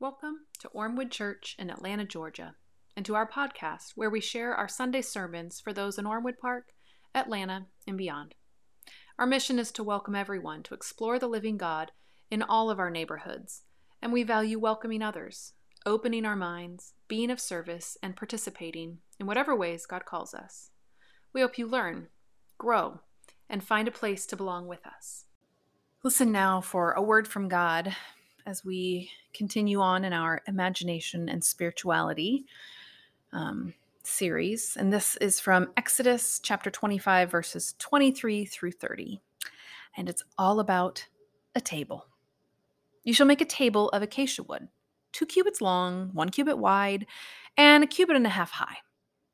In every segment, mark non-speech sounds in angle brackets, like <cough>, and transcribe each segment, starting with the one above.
Welcome to Ormewood Church in Atlanta, Georgia, and to our podcast where we share our Sunday sermons for those in Ormewood Park, Atlanta, and beyond. Our mission is to welcome everyone to explore the living God in all of our neighborhoods, and we value welcoming others, opening our minds, being of service, and participating in whatever ways God calls us. We hope you learn, grow, and find a place to belong with us. Listen now for a word from God as we continue on in our imagination and spirituality um, series. And this is from Exodus chapter 25, verses 23 through 30. And it's all about a table. You shall make a table of acacia wood, two cubits long, one cubit wide, and a cubit and a half high.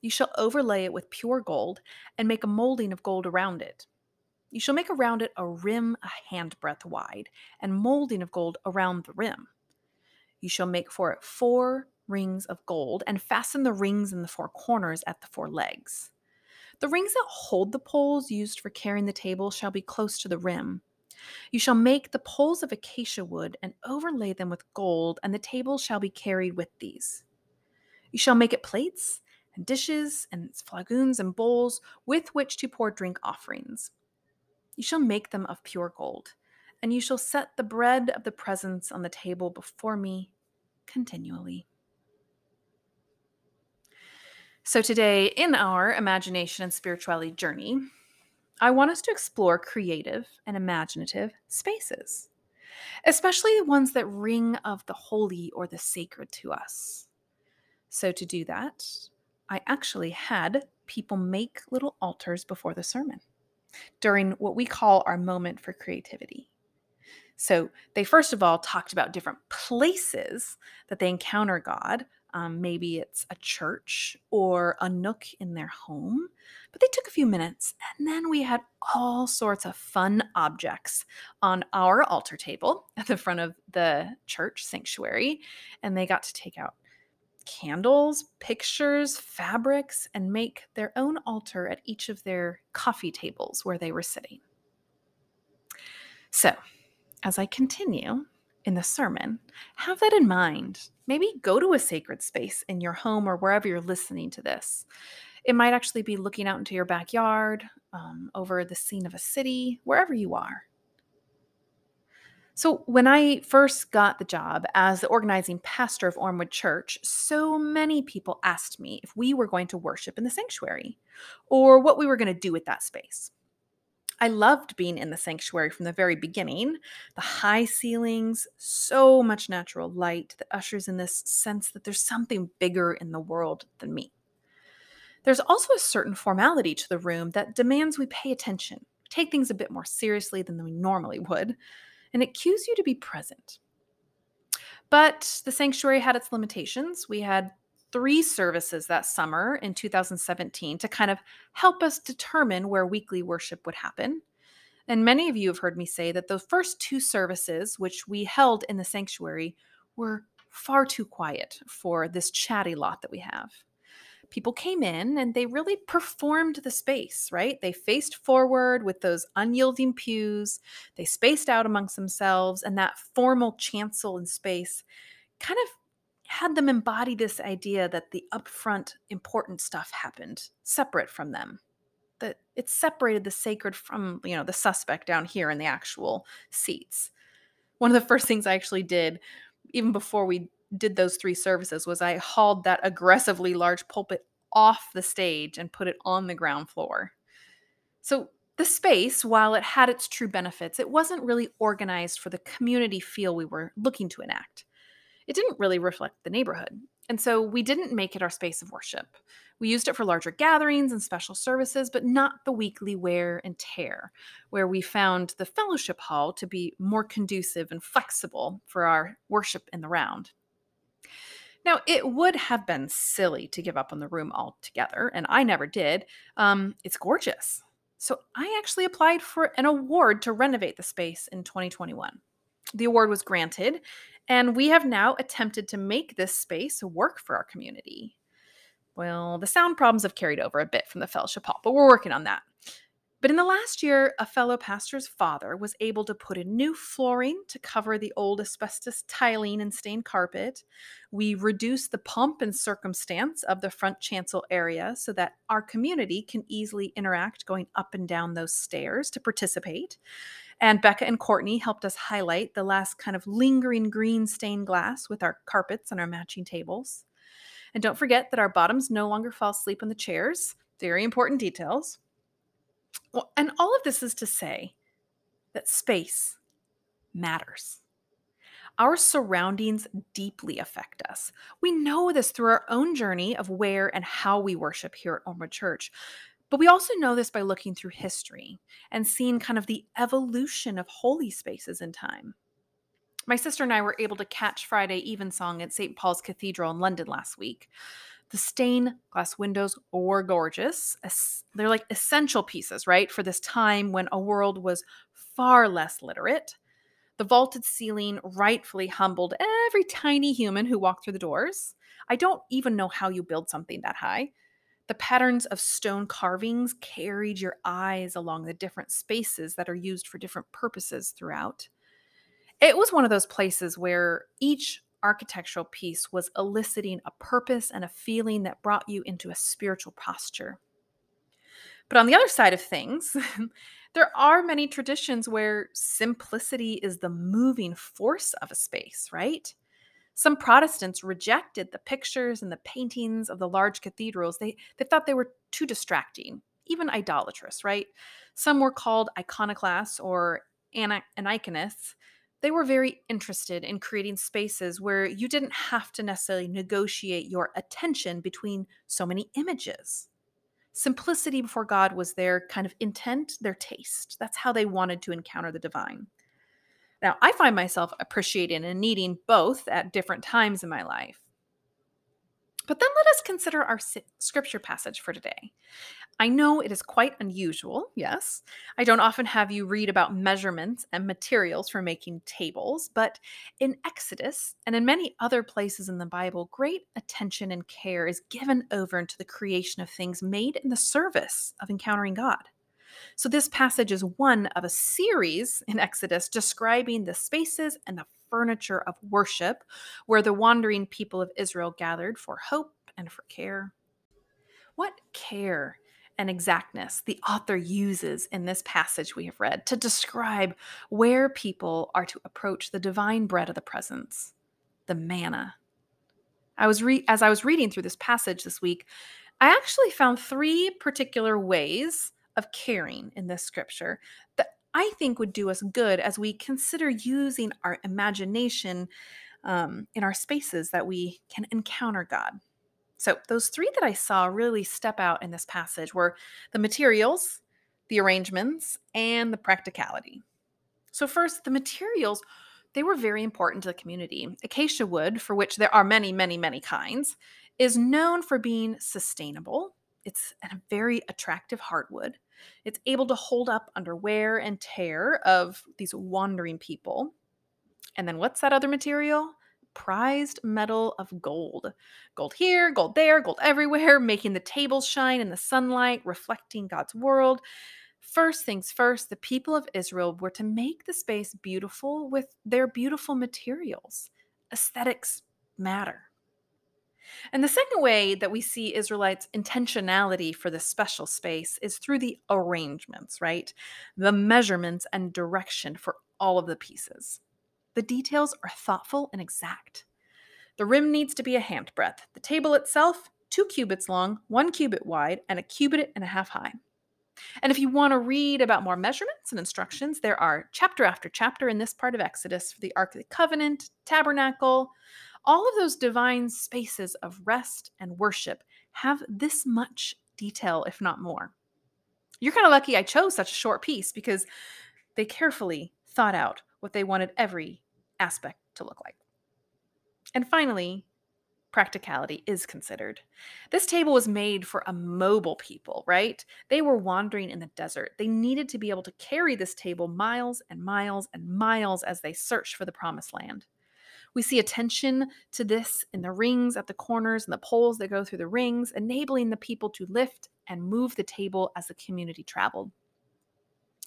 You shall overlay it with pure gold and make a molding of gold around it. You shall make around it a rim a handbreadth wide, and molding of gold around the rim. You shall make for it four rings of gold, and fasten the rings in the four corners at the four legs. The rings that hold the poles used for carrying the table shall be close to the rim. You shall make the poles of acacia wood and overlay them with gold, and the table shall be carried with these. You shall make it plates and dishes and flagons and bowls with which to pour drink offerings. You shall make them of pure gold, and you shall set the bread of the presence on the table before me continually. So, today, in our imagination and spirituality journey, I want us to explore creative and imaginative spaces, especially the ones that ring of the holy or the sacred to us. So, to do that, I actually had people make little altars before the sermon during what we call our moment for creativity. So they first of all talked about different places that they encounter God. Um, maybe it's a church or a nook in their home. But they took a few minutes and then we had all sorts of fun objects on our altar table at the front of the church sanctuary. And they got to take out candles, pictures, fabrics, and make their own altar at each of their coffee tables where they were sitting. So, as I continue in the sermon, have that in mind. Maybe go to a sacred space in your home or wherever you're listening to this. It might actually be looking out into your backyard, um, over the scene of a city, wherever you are. So, when I first got the job as the organizing pastor of Ormewood Church, so many people asked me if we were going to worship in the sanctuary or what we were going to do with that space. I loved being in the sanctuary from the very beginning. The high ceilings, so much natural light that ushers in this sense that there's something bigger in the world than me. There's also a certain formality to the room that demands we pay attention, take things a bit more seriously than we normally would and it cues you to be present. But the sanctuary had its limitations. We had three services that summer in 2017 to kind of help us determine where weekly worship would happen. And many of you have heard me say that the first two services, which we held in the sanctuary, were far too quiet for this chatty lot that we have people came in and they really performed the space, right? They faced forward with those unyielding pews, they spaced out amongst themselves, and that formal chancel and space kind of had them embody this idea that the upfront important stuff happened separate from them that it separated the sacred from you know the suspect down here in the actual seats one of the first things i actually did even before we did those three services was I hauled that aggressively large pulpit off the stage and put it on the ground floor. So the space, while it had its true benefits, it wasn't really organized for the community feel we were looking to enact. It didn't really reflect the neighborhood. And so we didn't make it our space of worship. We used it for larger gatherings and special services, but not the weekly wear and tear, where we found the fellowship hall to be more conducive and flexible for our worship in the round. Now, it would have been silly to give up on the room altogether, and I never did. Um, it's gorgeous. So I actually applied for an award to renovate the space in 2021. The award was granted, and we have now attempted to make this space work for our community. Well, the sound problems have carried over a bit from the fellowship hall, but we're working on that. But in the last year, a fellow pastor's father was able to put in new flooring to cover the old asbestos tiling and stained carpet. We reduced the pomp and circumstance of the front chancel area so that our community can easily interact going up and down those stairs to participate. And Becca and Courtney helped us highlight the last kind of lingering green stained glass with our carpets and our matching tables. And don't forget that our bottoms no longer fall asleep on the chairs. Very important details. Well, and all of this is to say that space matters. Our surroundings deeply affect us. We know this through our own journey of where and how we worship here at Ormewood Church. But we also know this by looking through history and seeing kind of the evolution of holy spaces in time. My sister and I were able to catch Friday Evensong at St. Paul's Cathedral in London last week. The stained glass windows were gorgeous. They're like essential pieces, right, for this time when a world was far less literate. The vaulted ceiling rightfully humbled every tiny human who walked through the doors. I don't even know how you build something that high. The patterns of stone carvings carried your eyes along the different spaces that are used for different purposes throughout. It was one of those places where each architectural piece was eliciting a purpose and a feeling that brought you into a spiritual posture. But on the other side of things, <laughs> there are many traditions where simplicity is the moving force of a space, right? Some Protestants rejected the pictures and the paintings of the large cathedrals. They, they thought they were too distracting, even idolatrous, right? Some were called iconoclasts or aniconists, they were very interested in creating spaces where you didn't have to necessarily negotiate your attention between so many images. Simplicity before God was their kind of intent, their taste. That's how they wanted to encounter the divine. Now, I find myself appreciating and needing both at different times in my life. But then let us consider our scripture passage for today. I know it is quite unusual, yes. I don't often have you read about measurements and materials for making tables, but in Exodus and in many other places in the Bible, great attention and care is given over into the creation of things made in the service of encountering God. So, this passage is one of a series in Exodus describing the spaces and the furniture of worship where the wandering people of Israel gathered for hope and for care. What care and exactness the author uses in this passage we have read to describe where people are to approach the divine bread of the presence, the manna. I was re- as I was reading through this passage this week, I actually found three particular ways of caring in this scripture that I think would do us good as we consider using our imagination um, in our spaces that we can encounter God. So, those three that I saw really step out in this passage were the materials, the arrangements, and the practicality. So, first, the materials, they were very important to the community. Acacia wood, for which there are many, many, many kinds, is known for being sustainable. It's a very attractive hardwood. It's able to hold up under wear and tear of these wandering people. And then what's that other material? Prized metal of gold. Gold here, gold there, gold everywhere, <laughs> making the tables shine in the sunlight, reflecting God's world. First things first, the people of Israel were to make the space beautiful with their beautiful materials. Aesthetics matter. And the second way that we see Israelites' intentionality for this special space is through the arrangements, right? The measurements and direction for all of the pieces. The details are thoughtful and exact. The rim needs to be a handbreadth. The table itself, two cubits long, one cubit wide, and a cubit and a half high. And if you want to read about more measurements and instructions, there are chapter after chapter in this part of Exodus for the Ark of the Covenant, tabernacle, all of those divine spaces of rest and worship have this much detail, if not more. You're kind of lucky I chose such a short piece because they carefully thought out what they wanted every aspect to look like. And finally, practicality is considered. This table was made for a mobile people, right? They were wandering in the desert. They needed to be able to carry this table miles and miles and miles as they searched for the promised land. We see attention to this in the rings at the corners and the poles that go through the rings, enabling the people to lift and move the table as the community traveled.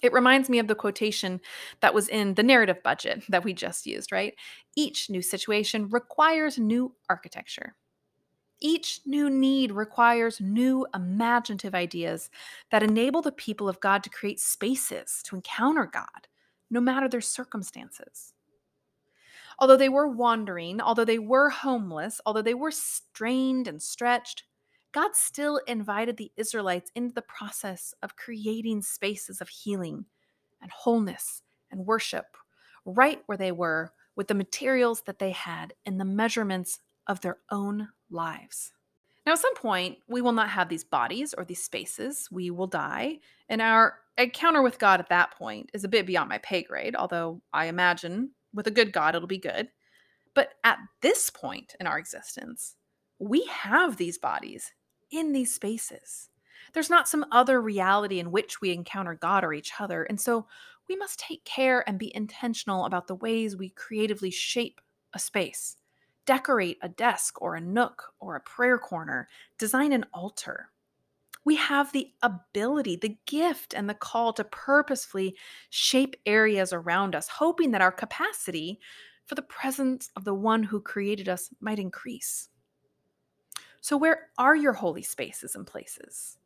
It reminds me of the quotation that was in the narrative budget that we just used, right? Each new situation requires new architecture. Each new need requires new imaginative ideas that enable the people of God to create spaces to encounter God, no matter their circumstances. Although they were wandering, although they were homeless, although they were strained and stretched, God still invited the Israelites into the process of creating spaces of healing and wholeness and worship right where they were with the materials that they had and the measurements of their own lives. Now, at some point, we will not have these bodies or these spaces. We will die. And our encounter with God at that point is a bit beyond my pay grade, although I imagine with a good God, it'll be good. But at this point in our existence, we have these bodies in these spaces. There's not some other reality in which we encounter God or each other. And so we must take care and be intentional about the ways we creatively shape a space decorate a desk or a nook or a prayer corner, design an altar. We have the ability, the gift, and the call to purposefully shape areas around us, hoping that our capacity for the presence of the one who created us might increase. So, where are your holy spaces and places?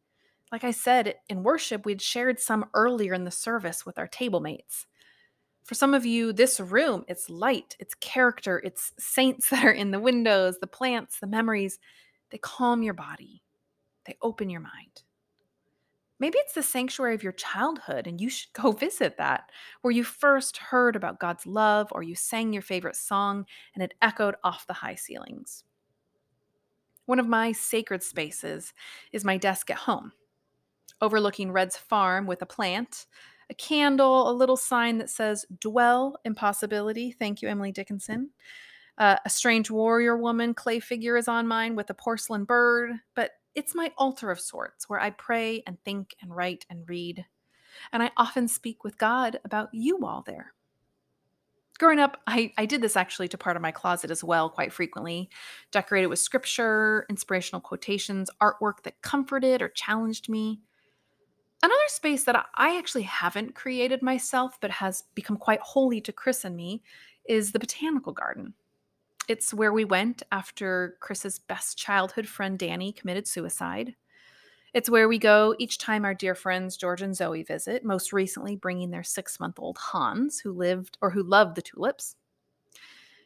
Like I said, in worship, we'd shared some earlier in the service with our table mates. For some of you, this room, it's light, it's character, it's saints <laughs> that are in the windows, the plants, the memories. They calm your body, they open your mind. Maybe it's the sanctuary of your childhood, and you should go <laughs> visit that, where you first heard about God's love, or you sang your favorite song and it echoed off the high ceilings. One of my sacred spaces is my desk at home, overlooking Red's farm with a plant, a candle, a little sign that says Dwell in Possibility. Thank you, Emily Dickinson. Uh, a strange warrior woman clay figure is on mine with a porcelain bird, but it's my altar of sorts where I pray and think and write and read. And I often speak with God about you all there. Growing up, I, I did this actually to part of my closet as well, quite frequently. Decorated with scripture, inspirational quotations, artwork that comforted or challenged me. Another space that I actually haven't created myself, but has become quite holy to Chris and me, is the botanical garden. It's where we went after Chris's best childhood friend Danny committed suicide. It's where we go each time our dear friends George and Zoe visit, most recently bringing their six month old Hans, who lived or who loved the tulips.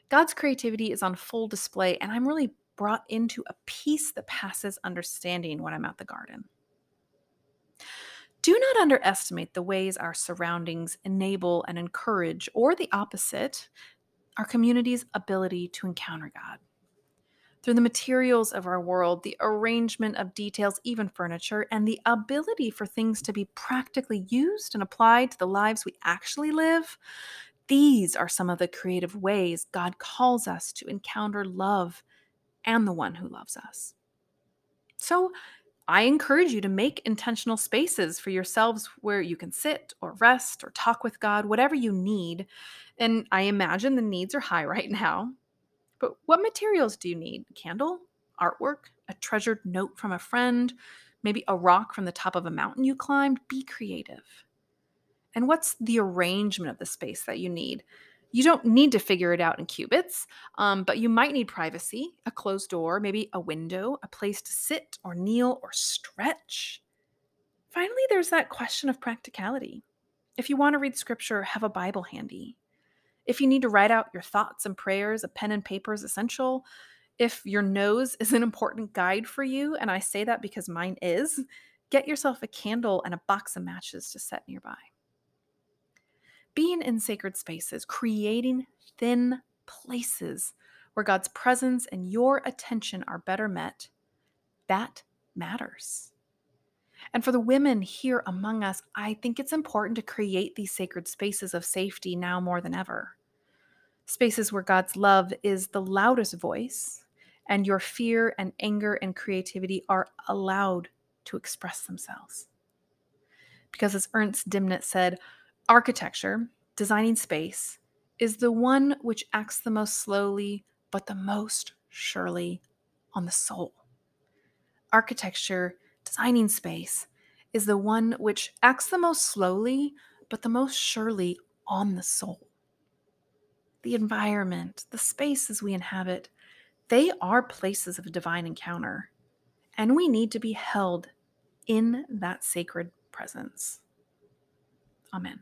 God's creativity is on full display, and I'm really brought into a peace that passes understanding when I'm at the garden. Do not underestimate the ways our surroundings enable and encourage, or the opposite, our community's ability to encounter God. Through the materials of our world, the arrangement of details, even furniture, and the ability for things to be practically used and applied to the lives we actually live, these are some of the creative ways God calls us to encounter love and the one who loves us. So, I encourage you to make intentional spaces for yourselves where you can sit or rest or talk with God, whatever you need. And I imagine the needs are high right now. But what materials do you need? Candle, artwork, a treasured note from a friend, maybe a rock from the top of a mountain you climbed? Be creative. And what's the arrangement of the space that you need? You don't need to figure it out in cubits, um, but you might need privacy, a closed door, maybe a window, a place to sit or kneel or stretch. Finally, there's that question of practicality. If you want to read scripture, have a Bible handy. If you need to write out your thoughts and prayers, a pen and paper is essential. If your nose <laughs> is an important guide for you, and I say that because mine is, get yourself a candle and a box of matches to set nearby being in sacred spaces, creating thin places where God's presence and your attention are better met, that matters. And for the women here among us, I think it's important to create these sacred spaces of safety now more than ever. Spaces where God's love is the loudest voice, and your fear and anger and creativity are allowed to express themselves. Because as Ernest Dimnet said, Architecture, designing space, is the one which acts the most slowly, but the most surely on the soul. Architecture, designing space, is the one which acts the most slowly, but the most surely on the soul. The environment, the spaces we inhabit, they are places of divine encounter, and we need to be held in that sacred presence. Amen.